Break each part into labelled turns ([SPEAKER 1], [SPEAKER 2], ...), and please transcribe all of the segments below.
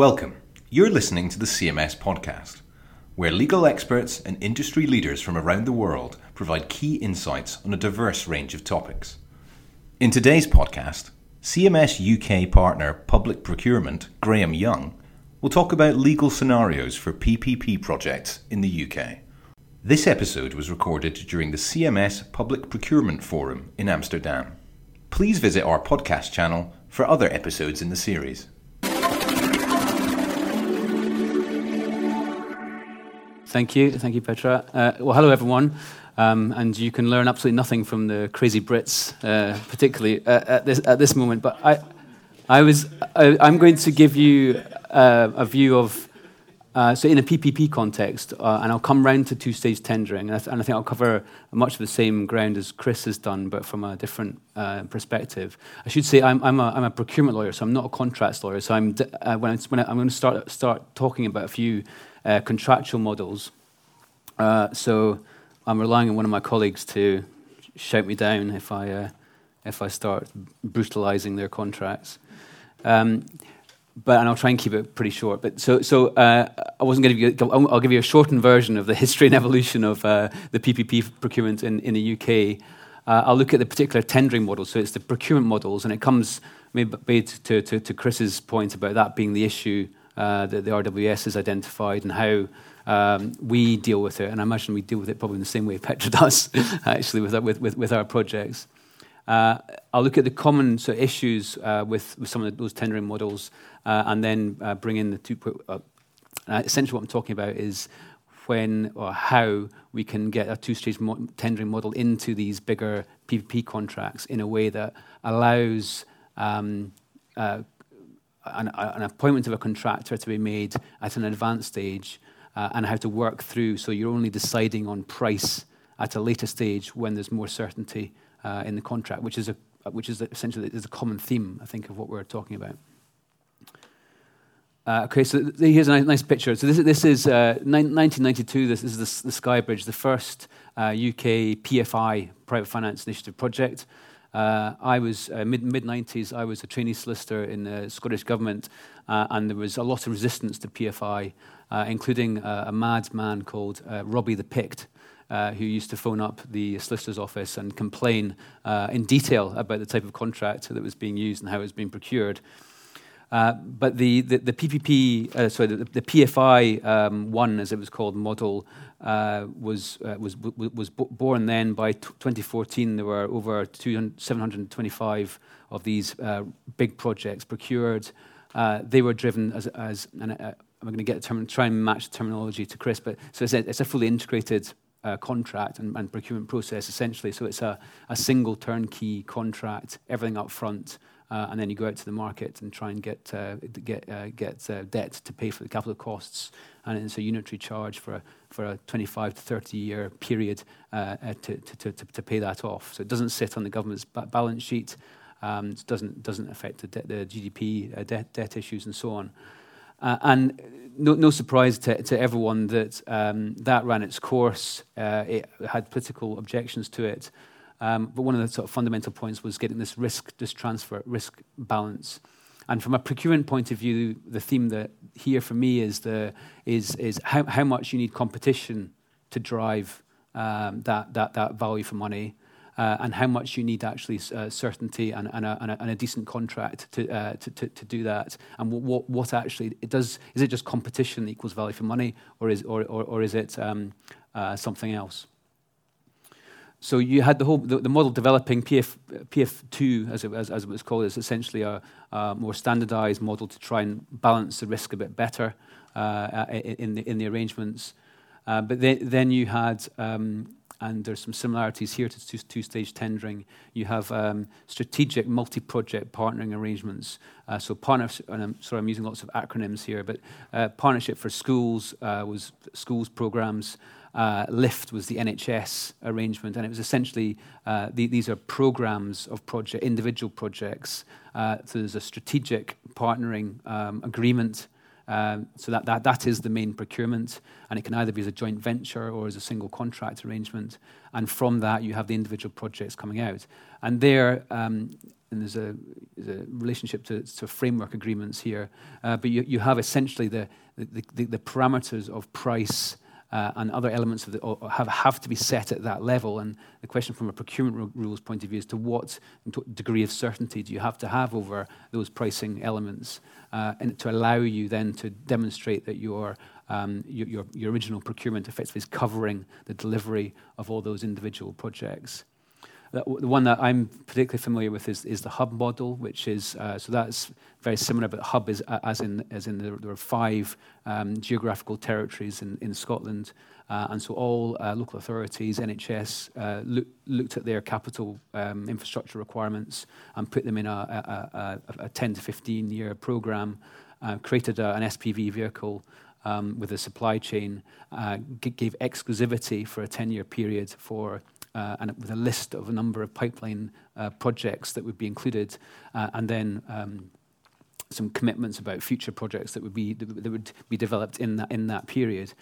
[SPEAKER 1] Welcome. You're listening to the CMS podcast, where legal experts and industry leaders from around the world provide key insights on a diverse range of topics. In today's podcast, CMS UK partner Public Procurement, Graham Young, will talk about legal scenarios for PPP projects in the UK. This episode was recorded during the CMS Public Procurement Forum in Amsterdam. Please visit our podcast channel for other episodes in the series.
[SPEAKER 2] Thank you. Thank you, Petra. Uh, well, hello, everyone. Um, and you can learn absolutely nothing from the crazy Brits, uh, particularly uh, at, this, at this moment. But I, I was, I, am going to give you uh, a view of, uh, so in a PPP context, uh, and I'll come round to two-stage tendering, and I, th- and I, think I'll cover much of the same ground as Chris has done, but from a different perspective. I should say I'm, I'm, a, I'm, a, procurement lawyer, so I'm not a contracts lawyer. So I'm, when, I, when I, I'm going to start, start talking about a few uh, contractual models. Uh, so I'm relying on one of my colleagues to shout me down if I, uh, if I start brutalizing their contracts. Um, but and I'll try and keep it pretty short. But so so uh, I wasn't going to give you. I'll give you a shortened version of the history and evolution of uh, the PPP procurement in in the UK. Uh, I'll look at the particular tendering model. So it's the procurement models, and it comes maybe to, to, to Chris's point about that being the issue that the RWS has identified and how um, we deal with it. And I imagine we deal with it probably in the same way Petra does, actually, with, with, with, with our projects. Uh, I'll look at the common sort of issues uh, with, with some of those tendering models uh, and then uh, bring in the two. Uh, essentially, what I'm talking about is when or how we can get a two-stage mo- tendering model into these bigger PPP contracts in a way that allows um, uh, an, an, appointment of a contractor to be made at an advanced stage uh, and how to work through so you're only deciding on price at a later stage when there's more certainty uh, in the contract, which is, a, which is essentially is a common theme, I think, of what we're talking about. Uh, okay, so th- here's a nice, nice, picture. So this, this is uh, 1992. This is the, the the first UK uh, PFI, Private Finance Initiative project. Uh, I was uh, mid mid 90s. I was a trainee solicitor in the Scottish government, uh, and there was a lot of resistance to PFI, uh, including uh, a madman called uh, Robbie the Pict. who used to phone up the solicitor's office and complain in detail about the type of contract that was being used and how it was being procured. Uh, but the, the, the PPP, uh, sorry, the, the PFI um, one, as it was called, model uh, was, uh, was, was born then. By 2014, there were over 725 of these uh, big projects procured. they were driven as, as and I'm going to get term, try and match the terminology to Chris, but so it's a, it's a fully integrated uh, contract and, and, procurement process essentially. So it's a, a single turnkey contract, everything up front, and then you go out to the market and try and get uh, get uh, get uh, debt to pay for the capital costs, and it's a unitary charge for a, for a 25 to 30 year period uh, uh, to, to, to, to pay that off. So it doesn't sit on the government's ba- balance sheet. Um, it doesn't doesn't affect the, de- the GDP debt debt issues and so on. and no, no, surprise to, to everyone that um, that ran its course. it had political objections to it. Um, but one of the sort of fundamental points was getting this risk, this transfer, risk balance. And from a procurement point of view, the theme that here for me is the is is how, how much you need competition to drive um, that that that value for money, uh, and how much you need actually uh, certainty and, and, a, and, a, and, a, decent contract to, uh, to, to, to do that. And what, what, what actually it does is it just competition equals value for money, or is or or, or is it um, uh, something else? So you had the whole the, the model developing PF PF2 as it, as, as it was called is essentially a, a, more standardized model to try and balance the risk a bit better uh, in the in the arrangements. Uh, but then, then you had um, and there's some similarities here to two-stage tendering. You have um, strategic multi-project partnering arrangements. Uh, so partners, and I'm sorry, I'm using lots of acronyms here, but uh, partnership for schools uh, was schools programs. Uh, LIFT was the NHS arrangement, and it was essentially uh, the, these are programs of project, individual projects. Uh, so there's a strategic partnering um, agreement Um, so that, that, that is the main procurement, and it can either be as a joint venture or as a single contract arrangement. And from that, you have the individual projects coming out. And there, um, and there's a, there's a relationship to, to, framework agreements here, uh, but you, you have essentially the, the, the, the parameters of price uh, and other elements of the, have, have to be set at that level. And the question from a procurement rules point of view is to what degree of certainty do you have to have over those pricing elements uh, and to allow you then to demonstrate that your, um, your, your, your original procurement effectively is covering the delivery of all those individual projects. The one that I'm particularly familiar with is, is the hub model, which is uh, so that's very similar, but hub is uh, as in as in the, there are five um, geographical territories in, in Scotland, uh, and so all uh, local authorities, NHS, uh, look, looked at their capital um, infrastructure requirements and put them in a, a, a, a 10 to 15 year program, uh, created an SPV vehicle. Um, with a supply chain, gave exclusivity for a 10 year period for and with a list of a number of pipeline uh, projects that would be included, uh, and then um, some commitments about future projects that would be that would be developed in that in that period.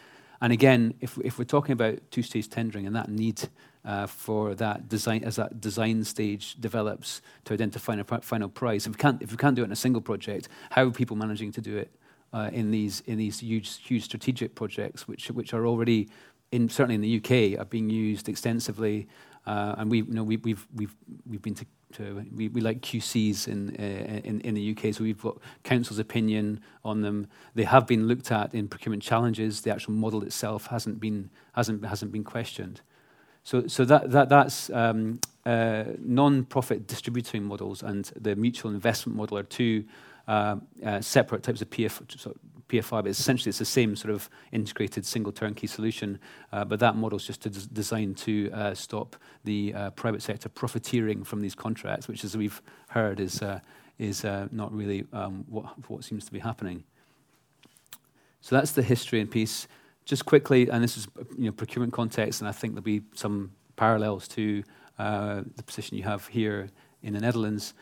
[SPEAKER 2] And again, if if we're talking about two-stage tendering and that need uh, for that design as that design stage develops to identify a final price, if we can't if we can't do it in a single project, how are people managing to do it uh, in these in these huge huge strategic projects, which which are already in, certainly in the UK, are being used extensively. Uh, and we, you know, we, we've, we've, we've been to, to we, we like QCs in, uh, in, in the UK, so we've got counsel's opinion on them. They have been looked at in procurement challenges. The actual model itself hasn't been, hasn't, hasn't been questioned. So, so that, that, that's um, uh, non-profit distributing models and the mutual investment model are two uh, uh, separate types of PF, sort of PFI, but essentially it's the same sort of integrated single turnkey solution, uh, but that model is just designed to uh, stop the uh, private sector profiteering from these contracts, which, as we've heard, is is not really um, what seems to be happening. So that's the history and piece. Just quickly, and this is you know procurement context, and I think there'll be some parallels to the position you have here in the Netherlands.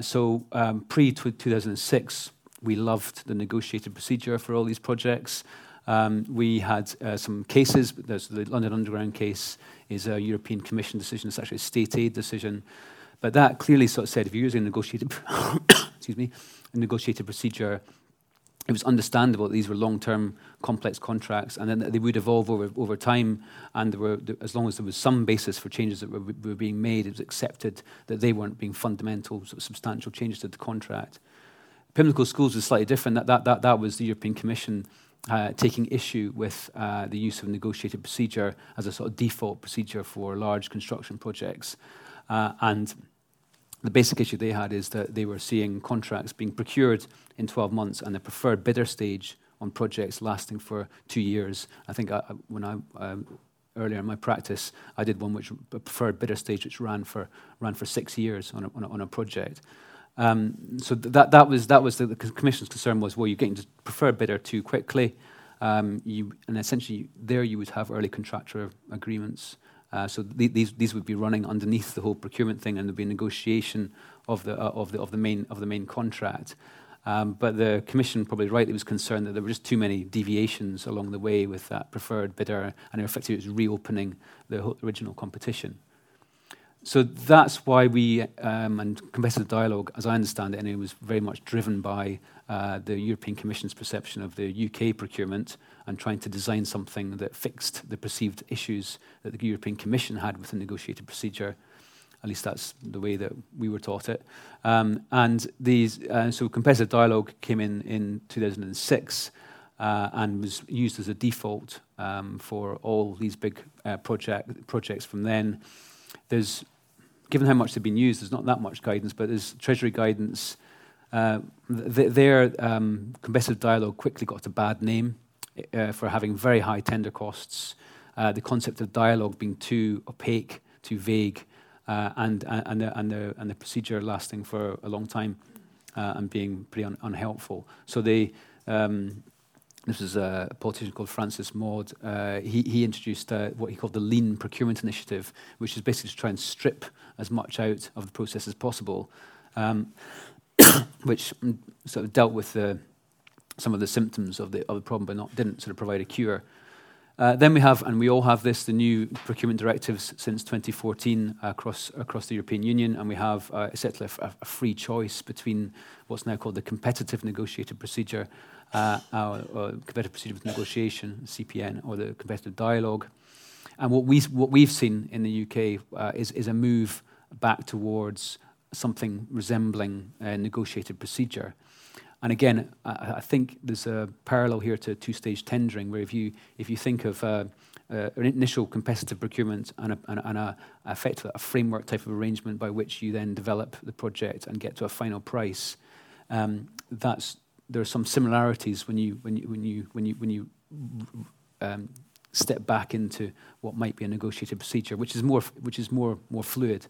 [SPEAKER 2] so um, pre 2006 we loved the negotiated procedure for all these projects. Um, we had uh, some cases. There's the London Underground case is a European Commission decision. It's actually a state aid decision. But that clearly sort of said if you're using a negotiated, excuse me, a negotiated procedure, it was understandable that these were long-term, complex contracts, and then they would evolve over, over time. And were, as long as there was some basis for changes that were, were being made, it was accepted that they weren't being fundamental, sort of substantial changes to the contract. Pimlico schools was slightly different. That, that, that, that was the European Commission uh, taking issue with uh, the use of negotiated procedure as a sort of default procedure for large construction projects. Uh, and the basic issue they had is that they were seeing contracts being procured in 12 months and the preferred bidder stage on projects lasting for two years. I think I, when I um, earlier in my practice, I did one which preferred bidder stage which ran for ran for six years on a, on a, on a project. Um, so that, that was, that was the, the, Commission's concern was, well, you're getting to preferred bidder too quickly. Um, you, and essentially, there you would have early contractor agreements. Uh, so th- these, these would be running underneath the whole procurement thing, and there'd be negotiation of the, uh, of the, of the, main, of the main contract. Um, but the Commission probably rightly was concerned that there were just too many deviations along the way with that preferred bidder, and effectively it was reopening the original competition. So that's why we, um, and competitive dialogue, as I understand it, was very much driven by uh, the European Commission's perception of the UK procurement and trying to design something that fixed the perceived issues that the European Commission had with the negotiated procedure. At least that's the way that we were taught it. Um, and these, uh, so competitive dialogue came in in 2006 uh, and was used as a default um, for all these big uh, project, projects from then. There's given how much they've been used, there's not that much guidance, but there's Treasury guidance. Uh, th- their um, competitive dialogue quickly got a bad name uh, for having very high tender costs, uh, the concept of dialogue being too opaque, too vague, uh, and, and, the, and, the, and the procedure lasting for a long time uh, and being pretty un- unhelpful. So they. Um, this is a politician called Francis Maude. Uh, he, he introduced uh, what he called the Lean Procurement Initiative, which is basically to try and strip as much out of the process as possible, um, which sort of dealt with the some of the symptoms of the, of the problem, but not, didn't sort of provide a cure. Uh, then we have, and we all have this, the new procurement directives since 2014 across, across the European Union, and we have uh, essentially a, free choice between what's now called the competitive negotiated procedure, uh, or, or competitive procedure with negotiation, CPN, or the competitive dialogue. And what, we, what we've seen in the UK uh, is, is a move back towards something resembling a negotiated procedure. And again, I, I think there's a parallel here to two-stage tendering, where if you if you think of uh, uh, an initial competitive procurement and a, and, and a, a framework type of arrangement by which you then develop the project and get to a final price, um, that's there are some similarities when you when you when you when you when you um, step back into what might be a negotiated procedure, which is more which is more more fluid.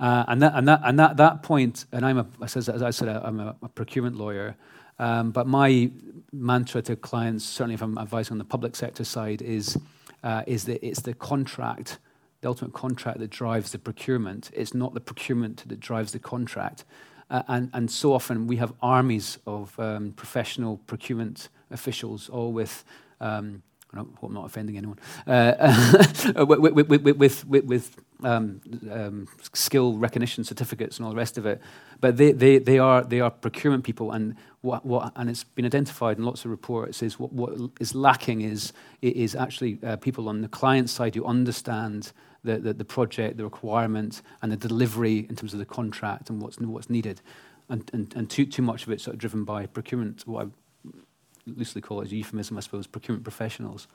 [SPEAKER 2] Uh, and that, and that, and that, that point, and I'm a, as I said, I'm a, a procurement lawyer, um, but my mantra to clients, certainly if I'm advising on the public sector side, is, uh, is that it's the contract, the ultimate contract that drives the procurement. It's not the procurement that drives the contract. Uh, and, and so often we have armies of um, professional procurement officials, all with um, I hope I'm not offending anyone, uh, with, with, with, with, with um, um, skill recognition certificates and all the rest of it. But they, they, they, are, they are procurement people, and, what, what, and it's been identified in lots of reports is what, what is lacking is, is actually uh, people on the client side who understand the, the, the, project, the requirement, and the delivery in terms of the contract and what's, what's needed. And, and, and too, too much of it sort of driven by procurement, what I loosely call it as a euphemism, I suppose, procurement professionals.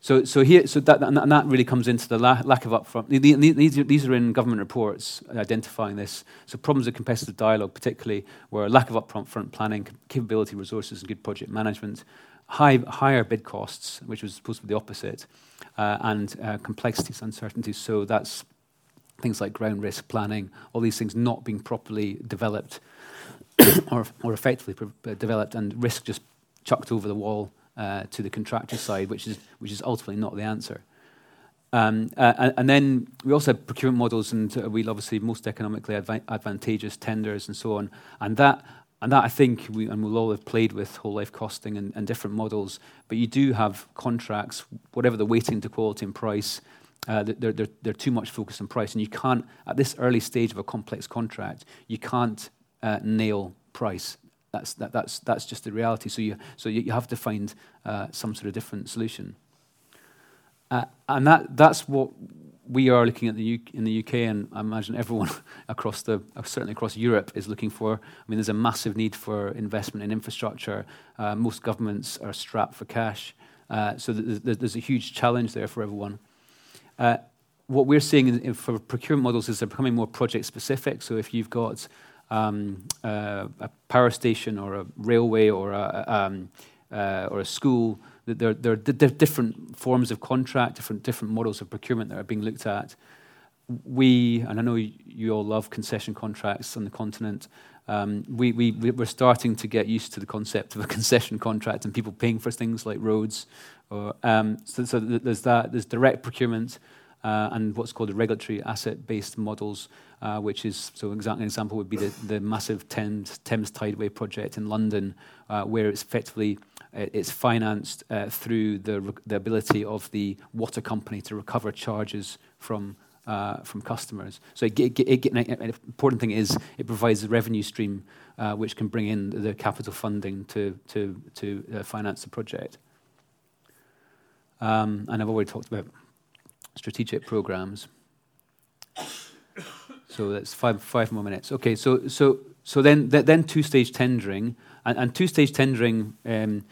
[SPEAKER 2] So, so here, so that, and that really comes into the la- lack of upfront. These, these are in government reports identifying this. So problems of competitive dialogue, particularly, were lack of upfront front planning, capability, resources, and good project management, high, higher bid costs, which was supposed to be the opposite, uh, and uh, complexities, uncertainties. So that's things like ground risk planning, all these things not being properly developed or, or effectively developed, and risk just chucked over the wall uh, to the contractor side, which is, which is ultimately not the answer. Um, uh, and then we also have procurement models, and uh, we'll obviously most economically adva- advantageous tenders and so on. And that, and that I think, we, and we'll all have played with whole life costing and, and different models, but you do have contracts, whatever the weighting to quality and price, uh, they're, they're, they're too much focused on price. And you can't, at this early stage of a complex contract, you can't uh, nail price. That's, that, that's, that's just the reality. So you, so you, you have to find uh, some sort of different solution. Uh, and that, that's what we are looking at the in the UK, and I imagine everyone across the, certainly across Europe, is looking for. I mean, there's a massive need for investment in infrastructure. Uh, most governments are strapped for cash. Uh, so there's, there's, a huge challenge there for everyone. Uh, what we're seeing in, in, for procurement models is they're becoming more project specific. So if you've got um, uh, a power station or a railway or a, um, uh, or a school. There, there, are different forms of contract, different, different models of procurement that are being looked at. We, and I know you all love concession contracts on the continent, um, we, we, we're starting to get used to the concept of a concession contract and people paying for things like roads. Or, um, so, so there's that, there's direct procurement, and what's called regulatory asset-based models, uh, which is, so exactly an example would be the, the massive Thames, Thames Tideway project in London, uh, where it's effectively uh, it's financed uh, through the, the ability of the water company to recover charges from uh, from customers. So it, it, it, an important thing is it provides a revenue stream uh, which can bring in the capital funding to to to uh, finance the project. Um, and I've already talked about strategic programs. So that's five, five more minutes. Okay, so, so, so then, then two-stage tendering, and, and two-stage tendering um,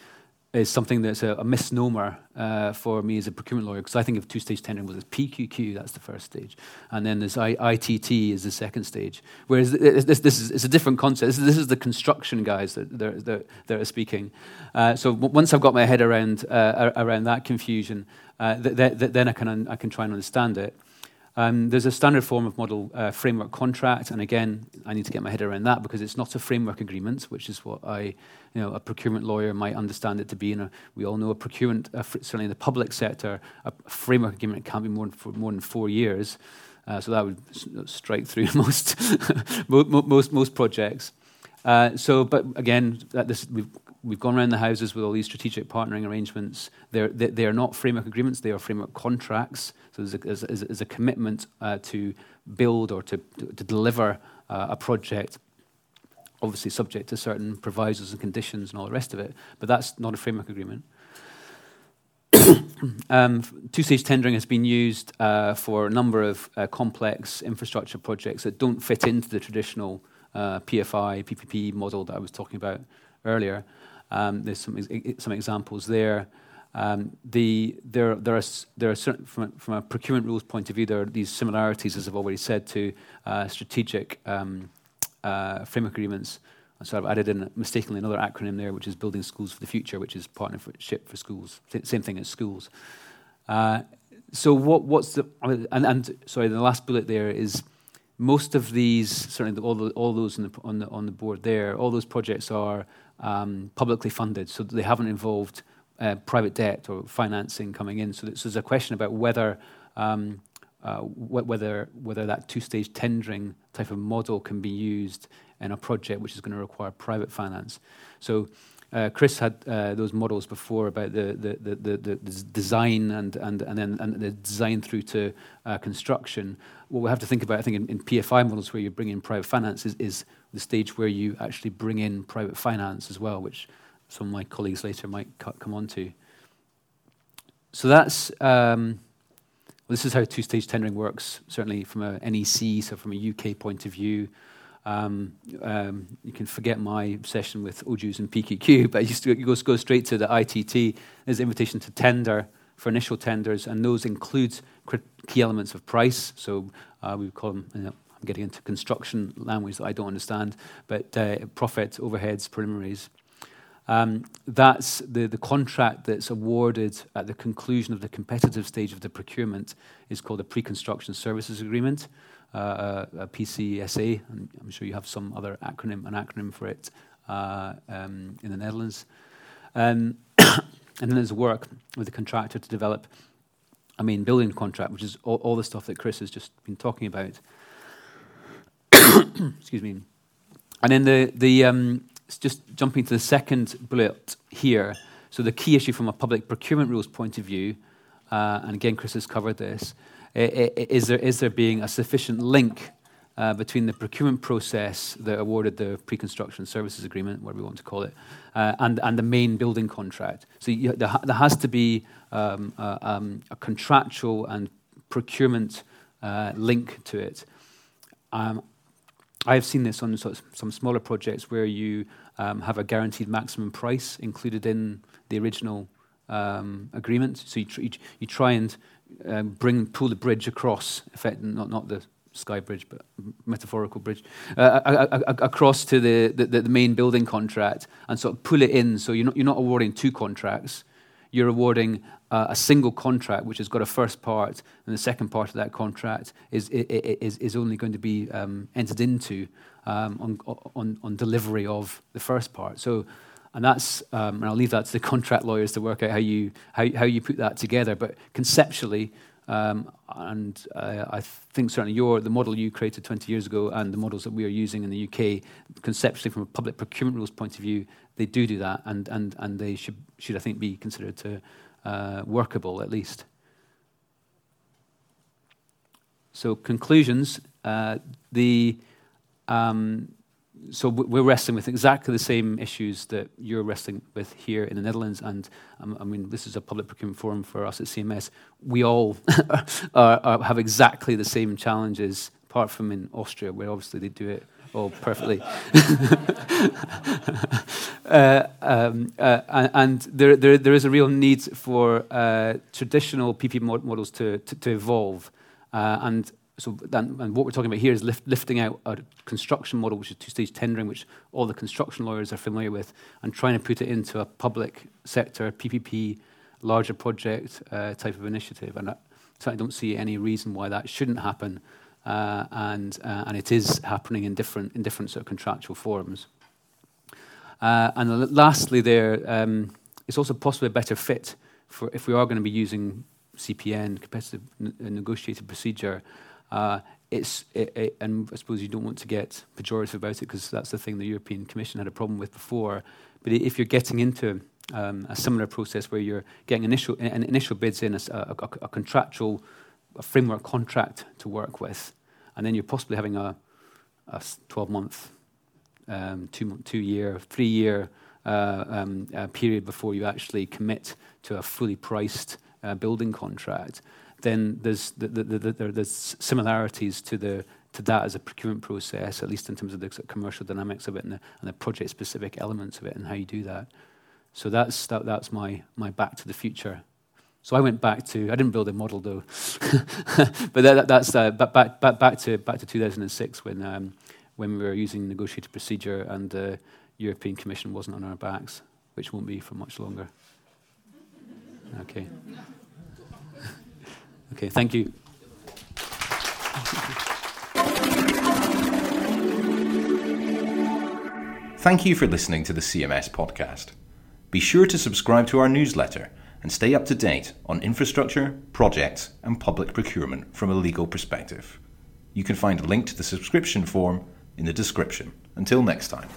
[SPEAKER 2] is something that's a, a misnomer uh, for me as a procurement lawyer, because I think of two-stage tendering was PQQ, that's the first stage, and then there's I, ITT is the second stage. Whereas this, this is it's a different concept. This is, this is the construction guys that they're, they're, they're speaking. Uh, so once I've got my head around uh, around that confusion, uh, th- th- then I can, un- I can try and understand it. Um, there's a standard form of model uh, framework contract, and again, I need to get my head around that because it's not a framework agreement, which is what I, you know, a procurement lawyer might understand it to be. And we all know a procurement, uh, certainly in the public sector, a framework agreement can't be more than, for more than four years. Uh, so that would strike through most, most, most projects. Uh, so, but again, this, we've, we've gone around the houses with all these strategic partnering arrangements. They're, they, are not framework agreements, they are framework contracts. So there's a, a commitment uh, to build or to, to, deliver uh, a project, obviously subject to certain provisos and conditions and all the rest of it, but that's not a framework agreement. um, two-stage tendering has been used uh, for a number of uh, complex infrastructure projects that don't fit into the traditional uh, PFI, PPP model that I was talking about earlier. Um, there's some, examples there. Um, the, there, are, certain, from, a, procurement rules point of view, there are these similarities, as I've already said, to uh, strategic um, uh, framework agreements. So I've added in mistakenly another acronym there, which is Building Schools for the Future, which is partnership for schools. Same thing as schools. Uh, so what, what's the and, sorry, the last bullet there is most of these, certainly all, those on the board there, all those projects are um, publicly funded, so they haven't involved uh, private debt or financing coming in. So there's a question about whether um, uh, wh- whether whether that two-stage tendering type of model can be used in a project which is going to require private finance. So uh, Chris had uh, those models before about the, the, the, the, design and, and, and then and the design through to uh, construction. What we have to think about, I think, in, in, PFI models where you bring in private finance is, is the stage where you actually bring in private finance as well, which some of my colleagues later might come on to. So that's um, well, this is how two-stage tendering works, certainly from a NEC, so from a UK point of view. Um, um, you can forget my obsession with OJEUs and PQQ, but you, you go, straight to the ITT. There's an invitation to tender for initial tenders, and those include key elements of price. So uh, we call them, you know, I'm getting into construction language that I don't understand, but uh, profit, overheads, preliminaries. Um, that's the, the contract that's awarded at the conclusion of the competitive stage of the procurement is called a pre-construction services agreement uh, a, PCSA, and I'm sure you have some other acronym, an acronym for it uh, um, in the Netherlands. Um, and then there's work with the contractor to develop a main building contract, which is all, all the stuff that Chris has just been talking about. Excuse me. And then the, the um, just jumping to the second bullet here. So the key issue from a public procurement rules point of view, uh, and again, Chris has covered this, is there, is there being a sufficient link uh, between the procurement process that awarded the pre-construction services agreement, whatever we want to call it, uh, and, and the main building contract. So you, there, there, has to be um, uh, um, a contractual and procurement uh, link to it. Um, I've seen this on sort of some smaller projects where you um, have a guaranteed maximum price included in the original um, agreement. So you, tr- you, try and um, bring pull the bridge across, effect, not not the sky bridge, but metaphorical bridge, uh, across to the, the, the main building contract and sort of pull it in. So you're not you're not awarding two contracts, you're awarding uh, a single contract which has got a first part, and the second part of that contract is is is only going to be um, entered into um, on, on on delivery of the first part. So and that's, um, and I'll leave that to the contract lawyers to work out how you, how, how you put that together. But conceptually, um, and uh, I think certainly your, the model you created 20 years ago and the models that we are using in the UK, conceptually from a public procurement rules point of view, they do do that, and, and, and they should, should, I think, be considered to uh, workable at least. So conclusions, uh, the um, so we're wrestling with exactly the same issues that you're wrestling with here in the Netherlands. And um, I mean, this is a public procurement forum for us at CMS. We all are, are, have exactly the same challenges, apart from in Austria, where obviously they do it all perfectly. uh, um, uh, and there, there, there is a real need for uh, traditional PP models to, to, to evolve. Uh, and so then, and what we're talking about here is lift, lifting out a construction model, which is two-stage tendering, which all the construction lawyers are familiar with, and trying to put it into a public sector PPP, larger project uh, type of initiative. And I certainly don't see any reason why that shouldn't happen, uh, and uh, and it is happening in different in different sort of contractual forms. Uh, and lastly, there um, it's also possibly a better fit for if we are going to be using CPN, competitive negotiated procedure it's it, it, and I suppose you don't want to get pejorative about it because that's the thing the European Commission had a problem with before. But if you're getting into um, a similar process where you're getting initial an initial bids in a, a, a contractual a framework contract to work with, and then you're possibly having a, a 12 month, um, two two year, three year uh, um, uh, period before you actually commit to a fully priced uh, building contract then there's, the, the, the, there's similarities to, the, to that as a procurement process, at least in terms of the commercial dynamics of it and the, and the project-specific elements of it and how you do that. So that's, that, that's my, my back to the future. So I went back to, I didn't build a model though, but that, that's uh, back, back, back, to, back to 2006 when, um, when we were using negotiated procedure and the European Commission wasn't on our backs, which won't be for much longer. Okay. Okay, thank you.
[SPEAKER 1] Thank you for listening to the CMS podcast. Be sure to subscribe to our newsletter and stay up to date on infrastructure, projects, and public procurement from a legal perspective. You can find a link to the subscription form in the description. Until next time.